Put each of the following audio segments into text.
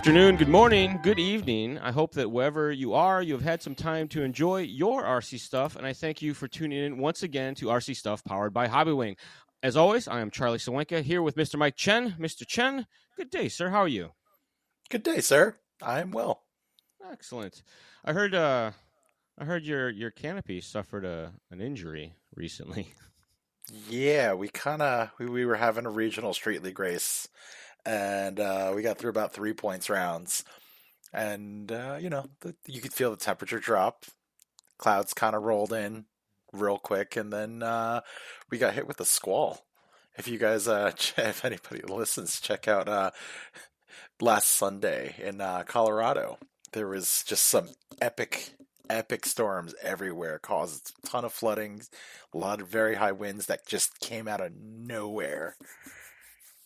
Good afternoon, good morning, good evening. I hope that wherever you are, you have had some time to enjoy your RC stuff, and I thank you for tuning in once again to RC Stuff powered by Hobbywing. As always, I am Charlie Sawenka here with Mr. Mike Chen. Mr. Chen, good day, sir. How are you? Good day, sir. I am well. Excellent. I heard uh I heard your your canopy suffered a an injury recently. Yeah, we kind of we, we were having a regional street league race, and uh, we got through about three points rounds, and uh, you know the, you could feel the temperature drop. Clouds kind of rolled in real quick, and then uh, we got hit with a squall. If you guys, uh, if anybody listens, check out uh, last Sunday in uh, Colorado. There was just some epic epic storms everywhere, caused a ton of flooding, a lot of very high winds that just came out of nowhere.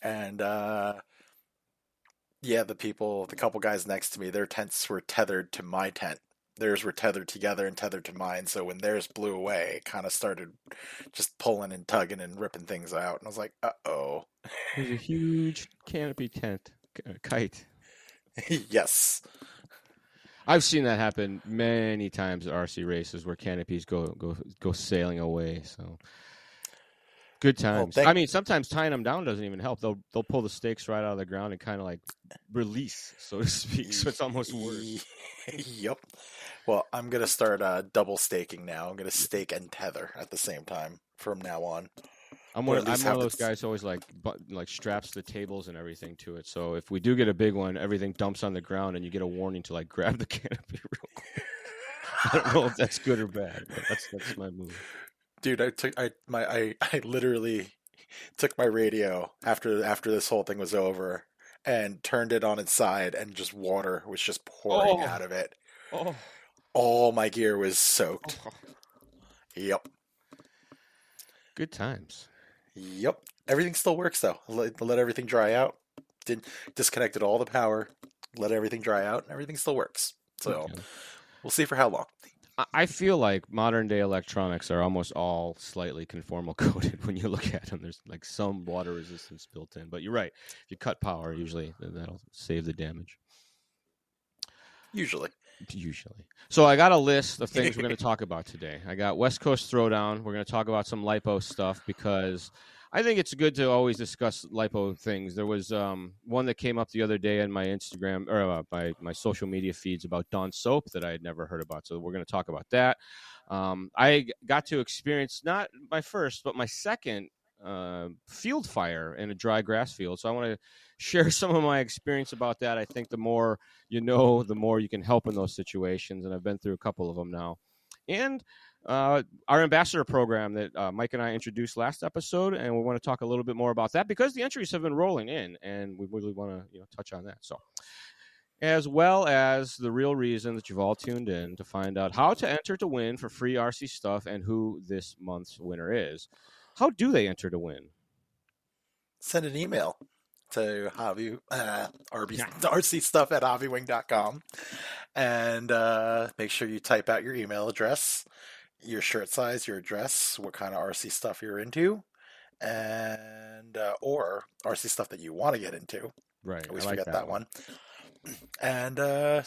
And uh, yeah, the people, the couple guys next to me, their tents were tethered to my tent. Theirs were tethered together and tethered to mine. So when theirs blew away, it kind of started just pulling and tugging and ripping things out. And I was like, uh oh. There's a huge canopy tent uh, kite. yes. I've seen that happen many times at RC races where canopies go go go sailing away. So good times. thank- I mean, sometimes tying them down doesn't even help. They'll they'll pull the stakes right out of the ground and kind of like release, so to speak. So it's almost worse. yep. Well, I'm gonna start uh, double staking now. I'm gonna stake and tether at the same time from now on. I'm one. I'm one of have those this- guys who always like but, like straps the tables and everything to it. So if we do get a big one, everything dumps on the ground, and you get a warning to like grab the canopy real quick. I don't know if that's good or bad, but that's that's my move. Dude, I took I my I, I literally took my radio after after this whole thing was over and turned it on its side and just water was just pouring Oh. out of it. Oh. All my gear was soaked. Oh. Yep. Good times. Yep. Everything still works though. Let, let everything dry out. Did disconnected all the power. Let everything dry out. and Everything still works. So Okay. we'll see for how long. I- feel like modern day electronics are almost all slightly conformal coated when you look at them. There's like some water resistance built in, but you're right. If you cut power, usually that'll save the damage. Usually. Usually. So I got a list of things we're going to talk about today. I got West Coast Throwdown. We're going to talk about some lipo stuff because I think it's good to always discuss lipo things. There was um, one that came up the other day on my Instagram or uh, my my social media feeds about Dawn soap that I had never heard about. So we're going to talk about that. Um, I got to experience not my first, but my second uh, field fire in a dry grass field. So I want to share some of my experience about that. I think the more you know, the more you can help in those situations. And I've been through a couple of them now. And uh, our ambassador program that uh, Mike and I introduced last episode, and we want to talk a little bit more about that because the entries have been rolling in, and we really want to you know touch on that. So, as well as the real reason that you've all tuned in to find out how to enter to win for free RC stuff and who this month's winner is. How do they enter to win? Send an email to hobby uh, RB, Yeah. RC stuff at hobbywing.com and uh, make sure you type out your email address, your shirt size, your address, what kind of RC stuff you're into, and uh, or RC stuff that you want to get into. Right, I always forget that, one. And uh,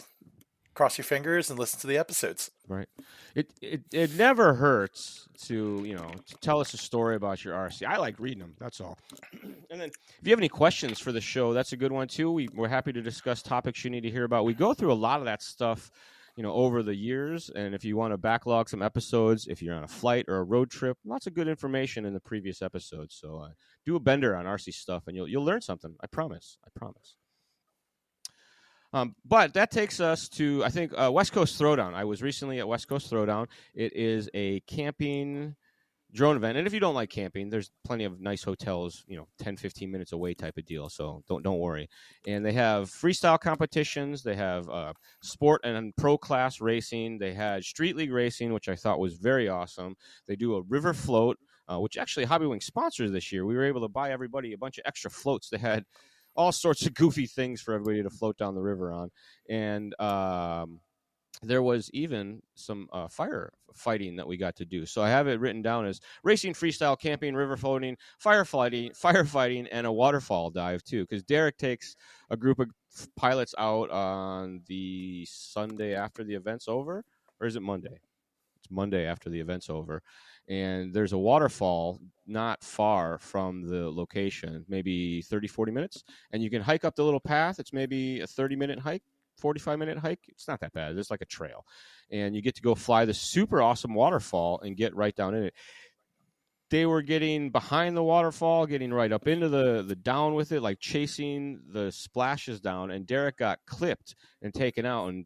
cross your fingers and listen to the episodes. Right. It, it it never hurts to you know to tell us a story about your RC. I like reading them. That's all. And then if you have any questions for the show, that's a good one too. We we're happy to discuss topics you need to hear about. We go through a lot of that stuff, you know, over the years. And if you want to backlog some episodes, if you're on a flight or a road trip, lots of good information in the previous episodes. So uh, do a bender on RC stuff, and you'll you'll learn something. I promise. I promise. Um, but that takes us to I think uh, West Coast Throwdown. I was recently at West Coast Throwdown. It is a camping drone event, and if you don't like camping, there's plenty of nice hotels, you know, 10, 15 minutes away type of deal. So don't don't worry. And they have freestyle competitions. They have uh, sport and pro class racing. They had street league racing, which I thought was very awesome. They do a river float. Uh, which actually Hobby Hobbywing sponsors this year. We were able to buy everybody a bunch of extra floats. They had all sorts of goofy things for everybody to float down the river on. And um, there was even some uh, fire fighting that we got to do. So I have it written down as racing, freestyle, camping, river floating, firefighting, firefighting, and a waterfall dive too. Because Derek takes a group of pilots out on the Sunday after the event's over, or is it Monday? It's Monday after the event's over, and there's a waterfall not far from the location, maybe 30, 40 minutes, and you can hike up the little path. It's maybe a 30 minute hike 45 minute hike. It's not that bad. It's like a trail. And you get to go fly the super awesome waterfall and get right down in it. They were getting behind the waterfall, getting right up into the, the down with it, like chasing the splashes down. And Derek got clipped and taken out and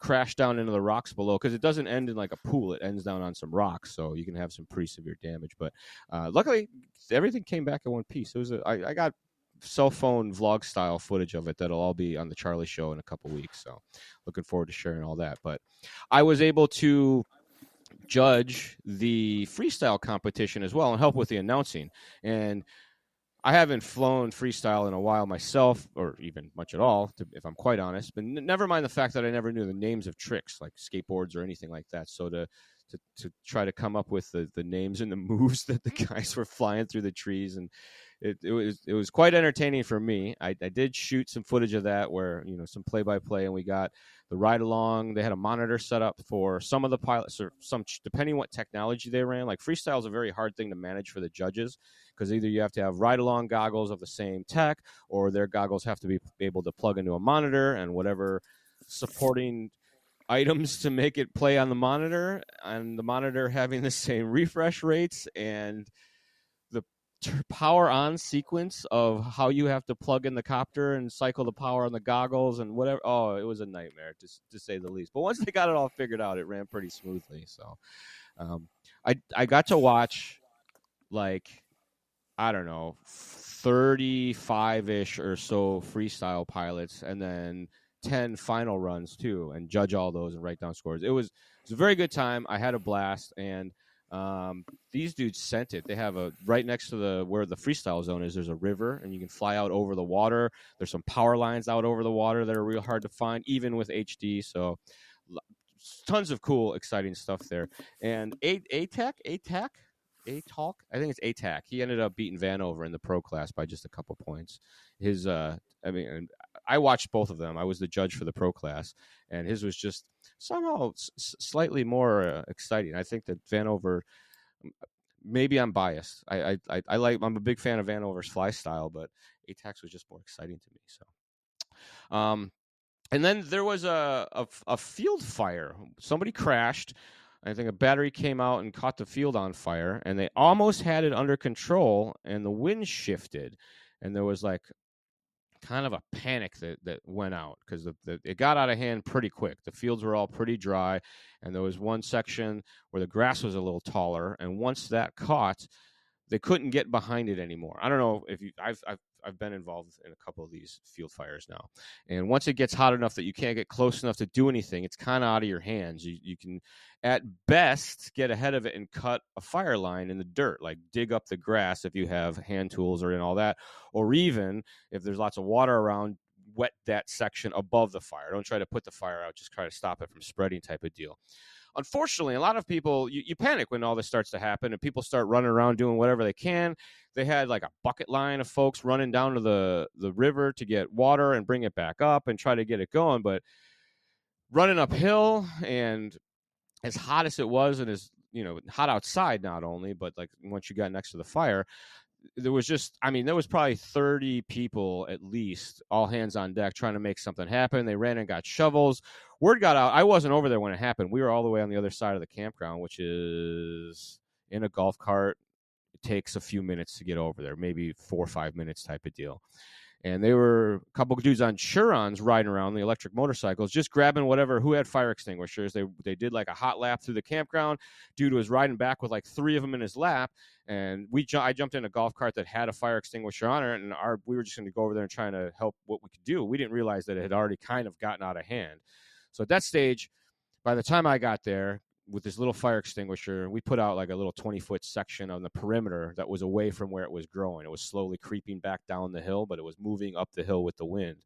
crashed down into the rocks below because it doesn't end in like a pool. It ends down on some rocks. So you can have some pretty severe damage. But uh, luckily, everything came back in one piece. It was a, I, I got cell phone vlog style footage of it that'll all be on the Charlie Show in a couple weeks. So, looking forward to sharing all that. But I was able to judge the freestyle competition as well and help with the announcing. And I haven't flown freestyle in a while myself, or even much at all, to, if I'm quite honest. But n- never mind the fact that I never knew the names of tricks like skateboards or anything like that. So to to, to try to come up with the, the names and the moves that the guys were flying through the trees and it, it was it was quite entertaining for me. I, I did shoot some footage of that where you know some play by play, and we got the ride along. They had a monitor set up for some of the pilots, or some depending what technology they ran. Like freestyle is a very hard thing to manage for the judges because either you have to have ride along goggles of the same tech, or their goggles have to be able to plug into a monitor and whatever supporting items to make it play on the monitor, and the monitor having the same refresh rates and power on sequence of how you have to plug in the copter and cycle the power on the goggles and whatever. Oh, it was a nightmare to to say the least. But once they got it all figured out, it ran pretty smoothly. So, um, I I got to watch like I don't know thirty five ish or so freestyle pilots, and then. 10 final runs too and judge all those and write down scores it was it was a very good time i had a blast and um, these dudes sent it. They have a right next to the where the freestyle zone is. There's a river, and you can fly out over the water. There's some power lines out over the water that are real hard to find, even with HD. So, tons of cool, exciting stuff there. And A ATAC, ATAC, ATAC, I think it's ATAC. He ended up beating Vanover in the pro class by just a couple points. His, uh, I mean, I watched both of them. I was the judge for the pro class, and his was just somehow s- slightly more uh, exciting. I think that Vanover. Maybe I'm biased. I, I I like. I'm a big fan of Vanover's fly style, but ATAX was just more exciting to me. So, um, and then there was a, a, a field fire. Somebody crashed. I think a battery came out and caught the field on fire, and they almost had it under control, and the wind shifted, and there was like kind of a panic that, that went out because the it got out of hand pretty quick. The fields were all pretty dry, and there was one section where the grass was a little taller. And once that caught, they couldn't get behind it anymore. I don't know if you, I've, I've, I've been involved in a couple of these field fires now, and once it gets hot enough that you can't get close enough to do anything, it's kind of out of your hands. You, you can, at best, get ahead of it and cut a fire line in the dirt, like dig up the grass if you have hand tools or in all that, or even if there's lots of water around, wet that section above the fire. Don't try to put the fire out; just try to stop it from spreading, type of deal unfortunately, a lot of people you, you panic when all this starts to happen, and people start running around doing whatever they can. They had like a bucket line of folks running down to the the river to get water and bring it back up and try to get it going, but running uphill and as hot as it was and as you know hot outside not only but like once you got next to the fire there was just i mean there was probably 30 people at least all hands on deck trying to make something happen they ran and got shovels word got out i wasn't over there when it happened we were all the way on the other side of the campground which is in a golf cart it takes a few minutes to get over there maybe four or five minutes type of deal and they were a couple of dudes on Sur-Rons riding around the electric motorcycles, just grabbing whatever who had fire extinguishers. They they did like a hot lap through the campground. Dude was riding back with like three of them in his lap, and we I jumped in a golf cart that had a fire extinguisher on it, and our we were just going to go over there and trying to help what we could do. We didn't realize that it had already kind of gotten out of hand. So at that stage, by the time I got there, with this little fire extinguisher, we put out like a little 20 foot section on the perimeter that was away from where it was growing. It was slowly creeping back down the hill, but it was moving up the hill with the wind.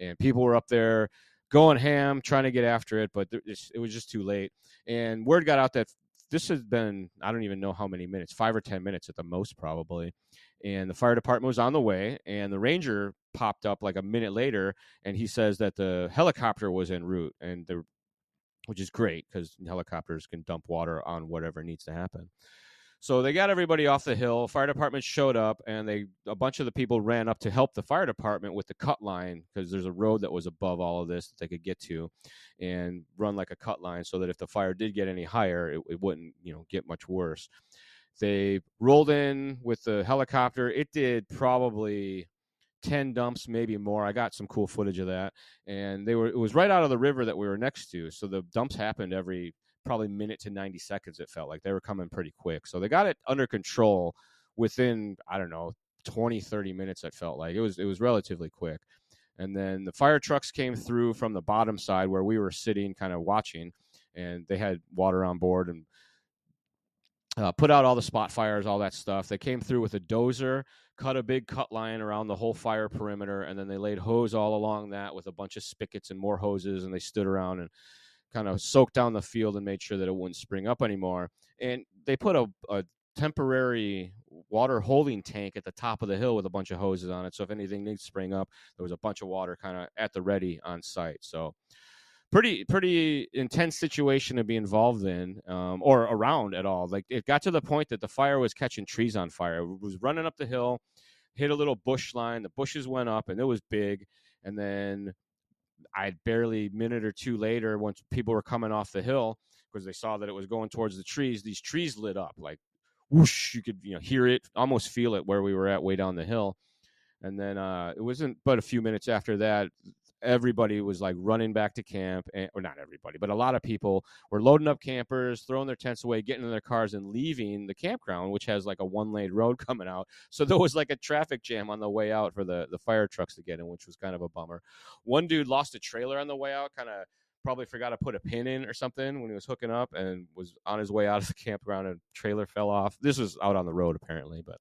And people were up there going ham, trying to get after it, but it was just too late. And word got out that this has been I don't even know how many minutes, five or ten minutes at the most, probably. And the fire department was on the way, and the ranger popped up like a minute later, and he says that the helicopter was en route, and the which is great because helicopters can dump water on whatever needs to happen. So they got everybody off the hill. Fire department showed up, and they a bunch of the people ran up to help the fire department with the cut line because there's a road that was above all of this that they could get to, and run like a cut line so that if the fire did get any higher, it, it wouldn't you know get much worse. They rolled in with the helicopter. It did probably 10 dumps maybe more i got some cool footage of that and they were it was right out of the river that we were next to so the dumps happened every probably minute to 90 seconds it felt like. They were coming pretty quick. So they got it under control within i don't know 20 30 minutes it felt like. It was it was relatively quick. And then the fire trucks came through from the bottom side where we were sitting kind of watching and they had water on board and uh, put out all the spot fires all that stuff. They came through with a dozer cut a big cut line around the whole fire perimeter and then they laid hose all along that with a bunch of spigots and more hoses and they stood around and kind of soaked down the field and made sure that it wouldn't spring up anymore. And they put a, a temporary water holding tank at the top of the hill with a bunch of hoses on it. So if anything to spring up, there was a bunch of water kind of at the ready on site. So pretty pretty intense situation to be involved in um, or around at all. Like it got to the point that the fire was catching trees on fire. It was running up the hill, hit a little bush line. The bushes went up and it was big. And then I barely a minute or two later, once people were coming off the hill because they saw that it was going towards the trees, these trees lit up like whoosh. You could you know hear it, almost feel it where we were at way down the hill. And then uh, it wasn't but a few minutes after that, everybody was like running back to camp and, or not everybody but a lot of people were loading up campers throwing their tents away getting in their cars and leaving the campground which has like a one lane road coming out. So there was like a traffic jam on the way out for the the fire trucks to get in which was kind of a bummer. One dude lost a trailer on the way out kind of probably forgot to put a pin in or something when he was hooking up and was on his way out of the campground and trailer fell off. This was out on the road apparently but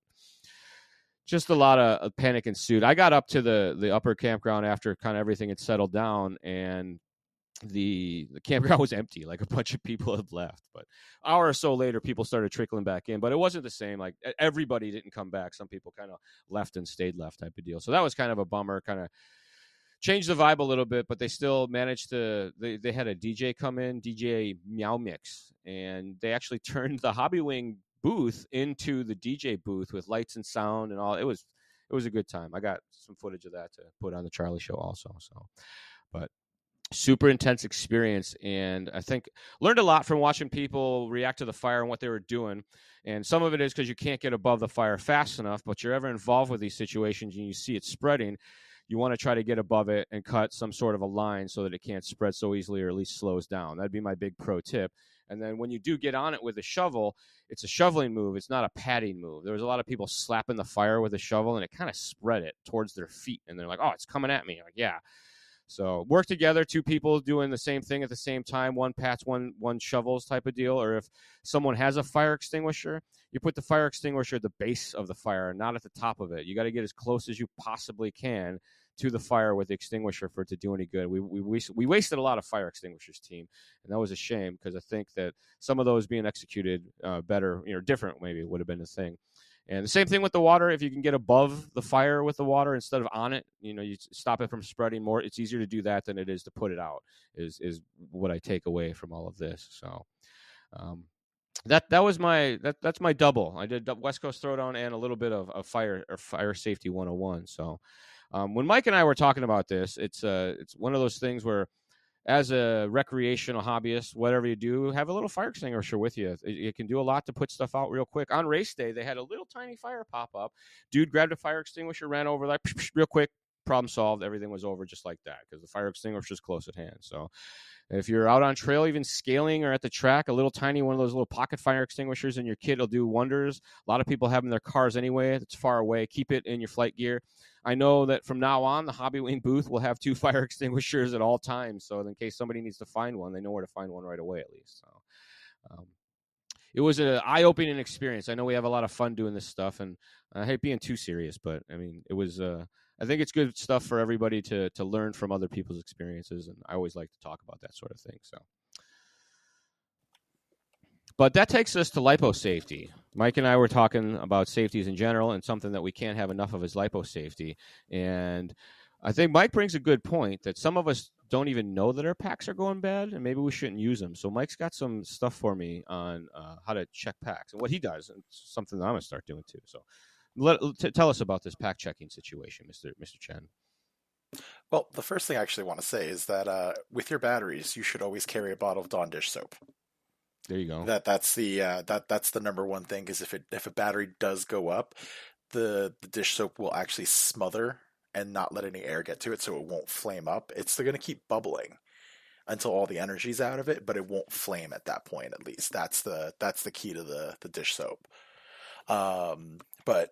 just a lot of panic ensued. I got up to the the upper campground after kind of everything had settled down, and the the campground was empty. Like a bunch of people had left. But hour or so later, people started trickling back in. But it wasn't the same. Like everybody didn't come back. Some people kind of left and stayed left, type of deal. So that was kind of a bummer. Kind of changed the vibe a little bit, but they still managed to. They they had a DJ come in, DJ Meow Mix, and they actually turned the Hobbywing booth into the DJ booth with lights and sound and all. It was it was a good time. I got some footage of that to put on the Charlie Show also. So, but super intense experience, and I think learned a lot from watching people react to the fire and what they were doing. And some of it is because you can't get above the fire fast enough, but you're ever involved with these situations and you see it spreading. You want to try to get above it and cut some sort of a line so that it can't spread so easily or at least slows down. That'd be my big pro tip and then when you do get on it with a shovel, it's a shoveling move. It's not a patting move. There was a lot of people slapping the fire with a shovel, and it kind of spread it towards their feet. And they're like, "Oh, it's coming at me!" Like, yeah. So work together, two people doing the same thing at the same time, one pats, one one shovels type of deal. Or if someone has a fire extinguisher, you put the fire extinguisher at the base of the fire, not at the top of it. You got to get as close as you possibly can to the fire with the extinguisher for it to do any good. We we we wasted a lot of fire extinguishers, team, and that was a shame because I think that some of those being executed uh, better, you know, different maybe would have been the thing. And the same thing with the water. If you can get above the fire with the water instead of on it, you know, you stop it from spreading more. It's easier to do that than it is to put it out. Is is what I take away from all of this. So. Um, that that was my that that's my double. I did West Coast Throwdown and a little bit of, of fire or fire safety 101. So um, when Mike and I were talking about this, it's uh, it's one of those things where, as a recreational hobbyist, whatever you do, have a little fire extinguisher with you. It, it, can do a lot to put stuff out real quick. On race day, they had a little tiny fire pop up. Dude grabbed a fire extinguisher, ran over like real quick, problem solved. Everything was over just like that because the fire extinguisher is close at hand. So if you're out on trail, even scaling or at the track, a little tiny one of those little pocket fire extinguishers in your kit will do wonders. A lot of people have them in their cars anyway. It's far away. Keep it in your flight gear. I know that from now on, the Hobbywing booth will have two fire extinguishers at all times. So in case somebody needs to find one, they know where to find one right away at least. So. Um, it was an eye-opening experience. I know we have a lot of fun doing this stuff, and I hate being too serious, but I mean, it was uh, I think it's good stuff for everybody to to learn from other people's experiences, and I always like to talk about that sort of thing. So, but that takes us to lipo safety. Mike and I were talking about safeties in general, and something that we can't have enough of is lipo safety. And I think Mike brings a good point that some of us don't even know that our packs are going bad, and maybe we shouldn't use them. So Mike's got some stuff for me on uh, how to check packs and what he does, and something that I'm gonna start doing too. So, let, t- tell us about this pack checking situation, Mister Mister Chen. Well, the first thing I actually want to say is that uh, with your batteries, you should always carry a bottle of Dawn dish soap. There you go. That that's the uh, that that's the number one thing because if it if a battery does go up, the the dish soap will actually smother and not let any air get to it, so it won't flame up. It's gonna keep bubbling until all the energy's out of it, but it won't flame at that point. At least that's the that's the key to the the dish soap. Um, but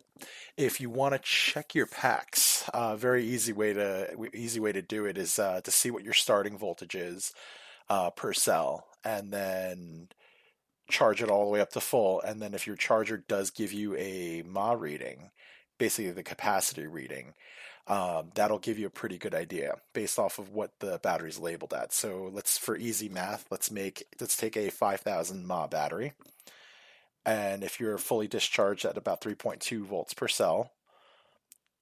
if you want to check your packs, a uh, very easy way to easy way to do it is uh, to see what your starting voltage is uh, per cell, and then charge it all the way up to full. And then if your charger does give you a MA reading, basically the capacity reading, um, that'll give you a pretty good idea based off of what the battery's labeled at. So let's, for easy math, let's make let's take a 5,000 mAh battery, and if you're fully discharged at about 3.2 volts per cell,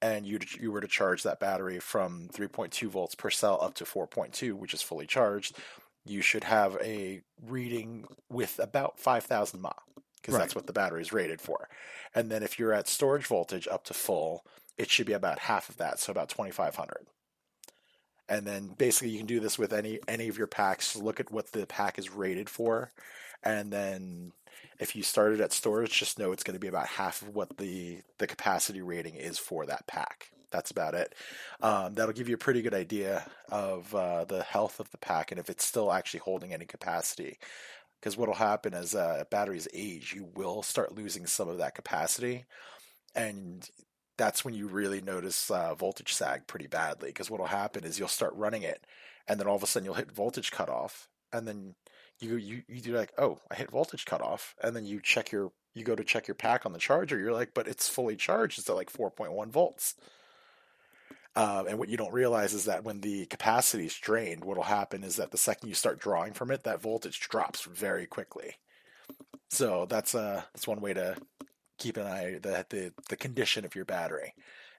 and you you were to charge that battery from 3.2 volts per cell up to 4.2, which is fully charged, you should have a reading with about 5,000 mAh because right. that's what the battery is rated for. And then if you're at storage voltage up to full, it should be about half of that, so about 2,500. And then basically you can do this with any any of your packs. Look at what the pack is rated for, and then if you started at storage, just know it's going to be about half of what the the capacity rating is for that pack that's about it. Um, that'll give you a pretty good idea of uh, the health of the pack and if it's still actually holding any capacity. Because what will happen as uh, batteries age, you will start losing some of that capacity, and that's when you really notice uh, voltage sag pretty badly. Because what will happen is you'll start running it, and then all of a sudden you'll hit voltage cutoff, and then you you you do like, oh, I hit voltage cutoff, and then you check your you go to check your pack on the charger, you're like, but it's fully charged. It's at like 4.1 volts. Uh, and what you don't realize is that when the capacity is drained, what will happen is that the second you start drawing from it, that voltage drops very quickly. So that's uh that's one way to keep an eye the the the condition of your battery.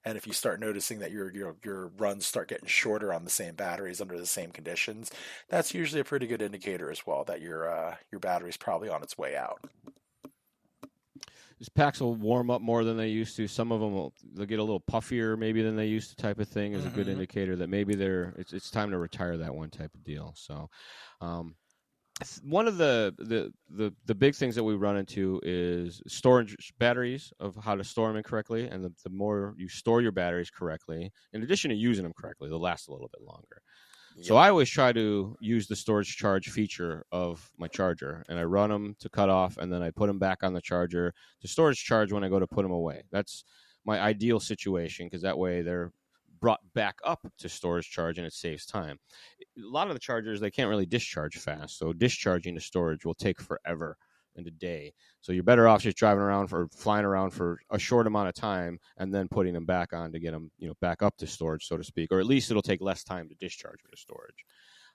And if you start noticing that your your your runs start getting shorter on the same batteries under the same conditions, that's usually a pretty good indicator as well that your uh, your battery's probably on its way out these packs will warm up more than they used to. Some of them will they'll get a little puffier maybe than they used to. Type of thing is mm-hmm. a good mm-hmm. indicator that maybe they're it's it's time to retire that one type of deal. So. Um, one of the, the the the big things that we run into is storage batteries of how to store them incorrectly, and the, the more you store your batteries correctly, in addition to using them correctly, they'll last a little bit longer. So I always try to use the storage charge feature of my charger, and I run them to cut off, and then I put them back on the charger to storage charge when I go to put them away. That's my ideal situation because that way they're brought back up to storage charge and it saves time. A lot of the chargers they can't really discharge fast, so discharging to storage will take forever in a day. So you're better off just driving around for flying around for a short amount of time and then putting them back on to get them, you know, back up to storage, so to speak, or at least it'll take less time to discharge them to storage.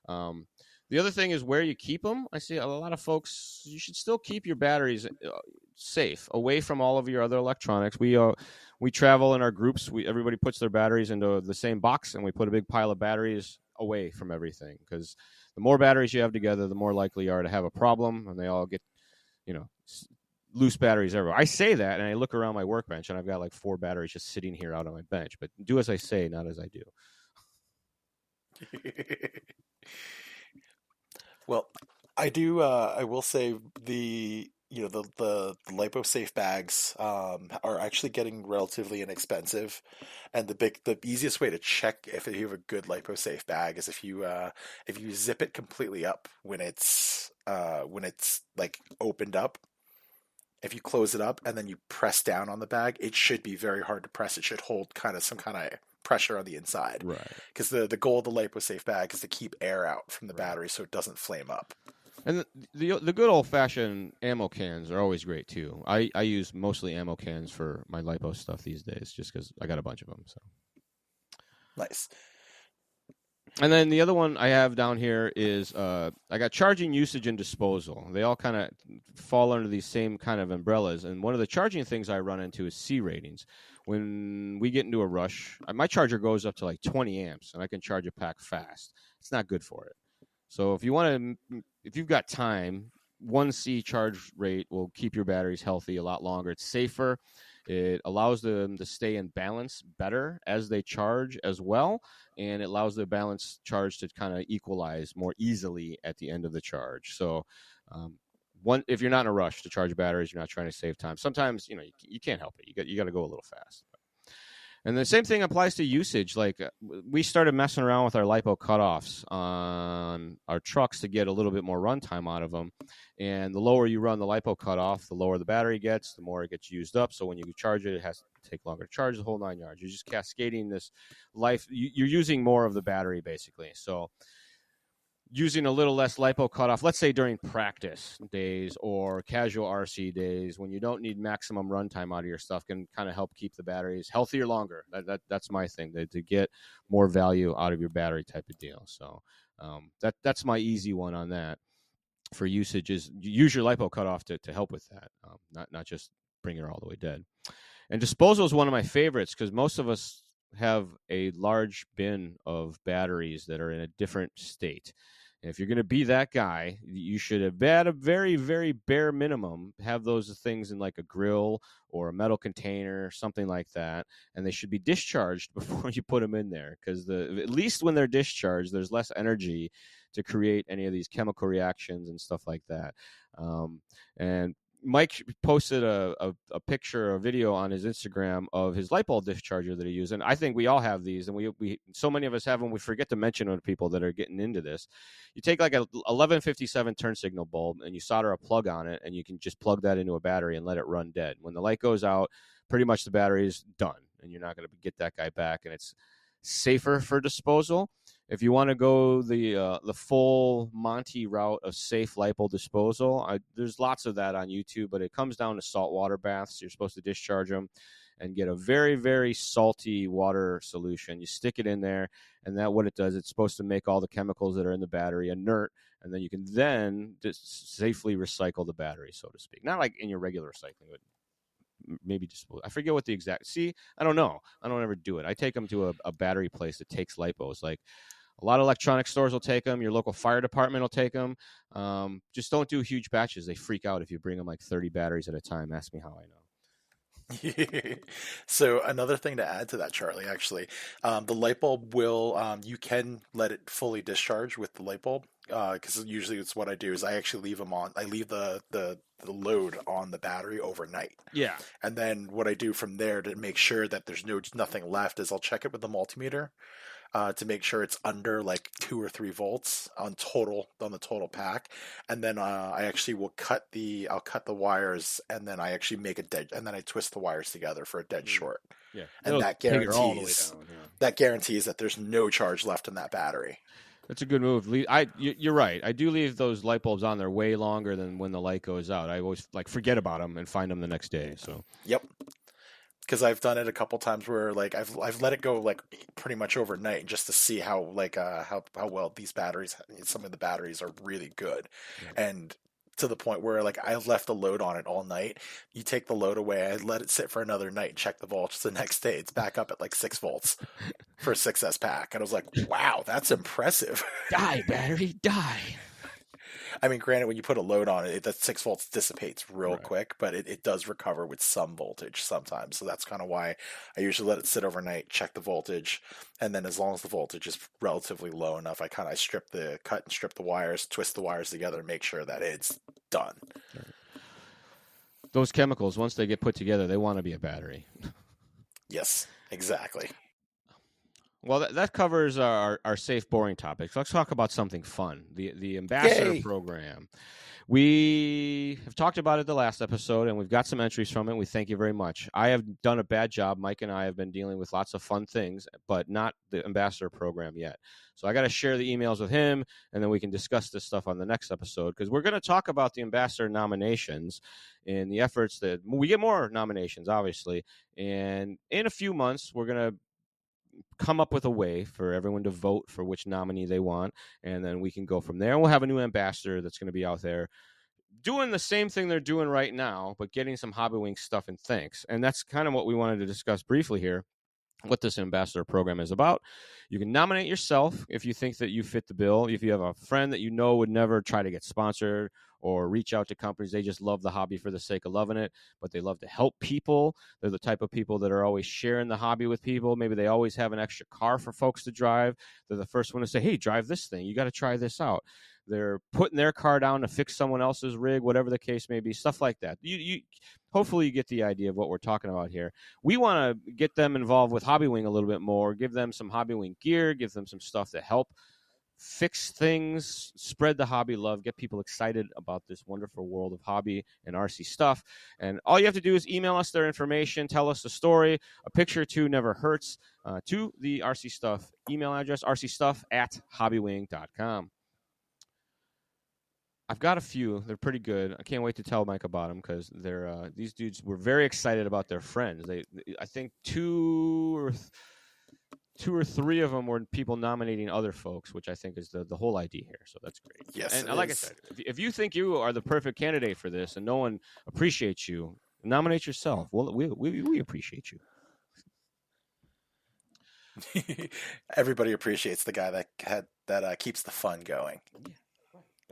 Um, the other thing is where you keep them. I see a lot of folks. You should still keep your batteries uh, safe, away from all of your other electronics. We uh, we travel in our groups. We everybody puts their batteries into the same box, and we put a big pile of batteries away from everything because the more batteries you have together, the more likely you are to have a problem, and they all get you know loose batteries everywhere. I say that, and I look around my workbench, and I've got like four batteries just sitting here out on my bench. But do as I say, not as I do. well, I do. Uh, I will say the you know the the, the liposafe bags um, are actually getting relatively inexpensive, and the big the easiest way to check if you have a good liposafe bag is if you uh, if you zip it completely up when it's uh, when it's like opened up. If you close it up and then you press down on the bag, it should be very hard to press. It should hold kind of some kind of pressure on the inside, right? Because the the goal of the liposafe bag is to keep air out from the right. battery so it doesn't flame up. And the, the, the good old fashioned ammo cans are always great too. I, I use mostly ammo cans for my lipo stuff these days, just because I got a bunch of them. So nice. and then the other one I have down here is uh, I got charging usage and disposal. They all kind of fall under these same kind of umbrellas. And one of the charging things I run into is C ratings. When we get into a rush, uh, my charger goes up to like 20 amps, and I can charge a pack fast. It's not good for it. So if you want to, if you've got time, one C charge rate will keep your batteries healthy a lot longer. It's safer. It allows them to stay in balance better as they charge as well, and it allows the balance charge to kind of equalize more easily at the end of the charge. So, um, one if you're not in a rush to charge batteries, you're not trying to save time. Sometimes you know you, you can't help it. You got you got to go a little fast. And the same thing applies to usage. Like uh, we started messing around with our lipo cutoffs on our trucks to get a little bit more runtime out of them. And the lower you run the lipo cutoff, the lower the battery gets, the more it gets used up. So when you charge it, it has to take longer to charge the whole nine yards. You're just cascading this life. You're using more of the battery basically. So using a little less lipo cutoff, let's say during practice days or casual RC days when you don't need maximum runtime out of your stuff, can kind of help keep the batteries healthier longer. That, that that's my thing to, to get more value out of your battery type of deal. So um, that that's my easy one on that for usage is use your lipo cutoff to, to help with that, um, not not just bring it all the way dead. And disposal is one of my favorites because most of us have a large bin of batteries that are in a different state if you're going to be that guy, you should have at a very, very bare minimum have those things in like a grill or a metal container, something like that, and they should be discharged before you put them in there because the at least when they're discharged, there's less energy to create any of these chemical reactions and stuff like that. Um, and Mike posted a, a, a, picture, a video on his Instagram of his light bulb discharger that he used, and I think we all have these, and we we so many of us have them. We forget to mention to people that are getting into this. You take like a 1157 turn signal bulb, and you solder a plug on it, and you can just plug that into a battery and let it run dead. When the light goes out, pretty much the battery is done, and you're not going to get that guy back, and it's safer for disposal if you want to go the uh, the full Monty route of safe lipo disposal, I, there's lots of that on YouTube, but it comes down to saltwater baths. You're supposed to discharge them and get a very very salty water solution. You stick it in there, and that what it does, it's supposed to make all the chemicals that are in the battery inert, and then you can then just safely recycle the battery, so to speak. Not like in your regular recycling, but maybe just I forget what the exact. See, I don't know. I don't ever do it. I take them to a, a battery place that takes lipos, like a lot of electronic stores will take them. Your local fire department will take them. Um, just don't do huge batches. They freak out if you bring them like 30 batteries at a time. Ask me how I know. so another thing to add to that, Charlie, actually, um, the light bulb will um, you can let it fully discharge with the light bulb because uh, usually it's what I do is I actually leave them on. I leave the, the the load on the battery overnight. Yeah, and then what I do from there to make sure that there's no nothing left is I'll check it with the multimeter uh, to make sure it's under like two or three volts on total on the total pack, and then uh, I actually will cut the I'll cut the wires and then I actually make a dead and then I twist the wires together for a dead mm. short. Yeah, and It'll that guarantees down, yeah. that guarantees that there's no charge left in that battery. That's a good move. I you're right. I do leave those light bulbs on there way longer than when the light goes out. I always like forget about them and find them the next day. So yep because I've done it a couple times where like I've I've let it go like pretty much overnight just to see how like uh how how well these batteries some of the batteries are really good, yeah. and to the point where like I left the load on it all night. You take the load away, I let it sit for another night, check the volts. The next day, it's back up at like six volts for a 6S pack, and I was like, wow, that's impressive. Die battery, die. I mean, granted, when you put a load on it, that six volts dissipates real right. quick, but it, it does recover with some voltage sometimes. So that's kind of why I usually let it sit overnight, check the voltage, and then as long as the voltage is relatively low enough, I kind of strip the cut and strip the wires, twist the wires together, and make sure that it's done. Those chemicals, once they get put together, they want to be a battery. yes, exactly. Well, that, that covers our, our safe boring topics. Let's talk about something fun. The the ambassador Yay. program. We have talked about it the last episode, and we've got some entries from it. We thank you very much. I have done a bad job. Mike and I have been dealing with lots of fun things, but not the ambassador program yet. So I got to share the emails with him, and then we can discuss this stuff on the next episode because we're going to talk about the ambassador nominations and the efforts that we get more nominations, obviously. And in a few months, we're going to come up with a way for everyone to vote for which nominee they want, and then we can go from there. We'll have a new ambassador that's going to be out there doing the same thing they're doing right now, but getting some Hobbywing stuff and thanks. And that's kind of what we wanted to discuss briefly here. What this ambassador program is about. You can nominate yourself if you think that you fit the bill. If you have a friend that you know would never try to get sponsored or reach out to companies, they just love the hobby for the sake of loving it, but they love to help people. They're the type of people that are always sharing the hobby with people. Maybe they always have an extra car for folks to drive. They're the first one to say, hey, drive this thing. You got to try this out they're putting their car down to fix someone else's rig, whatever the case may be, stuff like that. You, you hopefully you get the idea of what we're talking about here. We want to get them involved with Hobbywing a little bit more, give them some Hobbywing gear, give them some stuff to help fix things, spread the hobby love, get people excited about this wonderful world of hobby and RC stuff. And all you have to do is email us their information, tell us the story. A picture or two never hurts uh, to the RC Stuff email address, rcstuff at hobbywing.com. I've got a few. They're pretty good. I can't wait to tell Mike about them because they're uh, these dudes were very excited about their friends. They, I think two or th- two or three of them were people nominating other folks, which I think is the the whole idea here. So that's great. Yes, and like is. I said, if, if you think you are the perfect candidate for this and no one appreciates you, nominate yourself. Well, we we, we appreciate you. Everybody appreciates the guy that had, that uh, keeps the fun going. Yeah.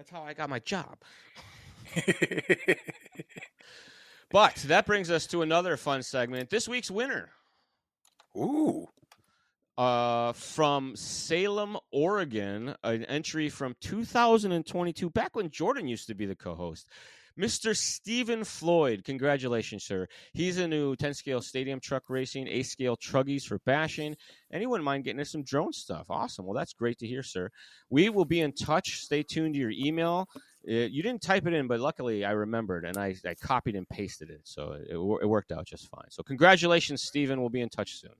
That's how I got my job. but that brings us to another fun segment. This week's winner. Ooh. Uh, from Salem, Oregon, an entry from 2022, back when Jordan used to be the co host. Mr. Stephen Floyd, congratulations, sir. He's a new 10 scale stadium truck racing, A scale truggies for bashing, Anyone mind getting us some drone stuff. Awesome. Well, that's great to hear, sir. We will be in touch. Stay tuned to your email. Uh, you didn't type it in, but luckily I remembered and I, I copied and pasted it. So it, it worked out just fine. So congratulations, Stephen. We'll be in touch soon.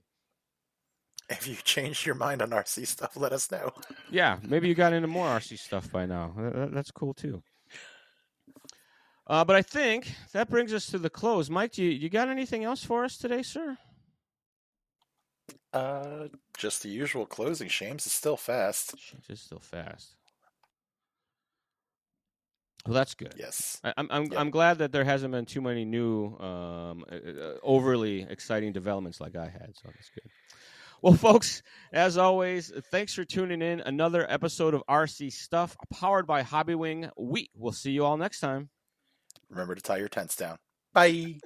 If you changed your mind on RC stuff, let us know. Yeah, maybe you got into more RC stuff by now. That's cool too. Uh, but I think that brings us to the close. Mike, do you, you got anything else for us today, sir? Uh, just the usual closing. Shames is still fast. Shames is still fast. Well, that's good. Yes, I, am I'm, I'm, I'm glad that there hasn't been too many new, um, uh, uh, overly exciting developments like I had. So that's good. Well, folks, as always, thanks for tuning in. Another episode of RC Stuff, powered by Hobbywing. We will see you all next time. Remember to tie your tents down. Bye.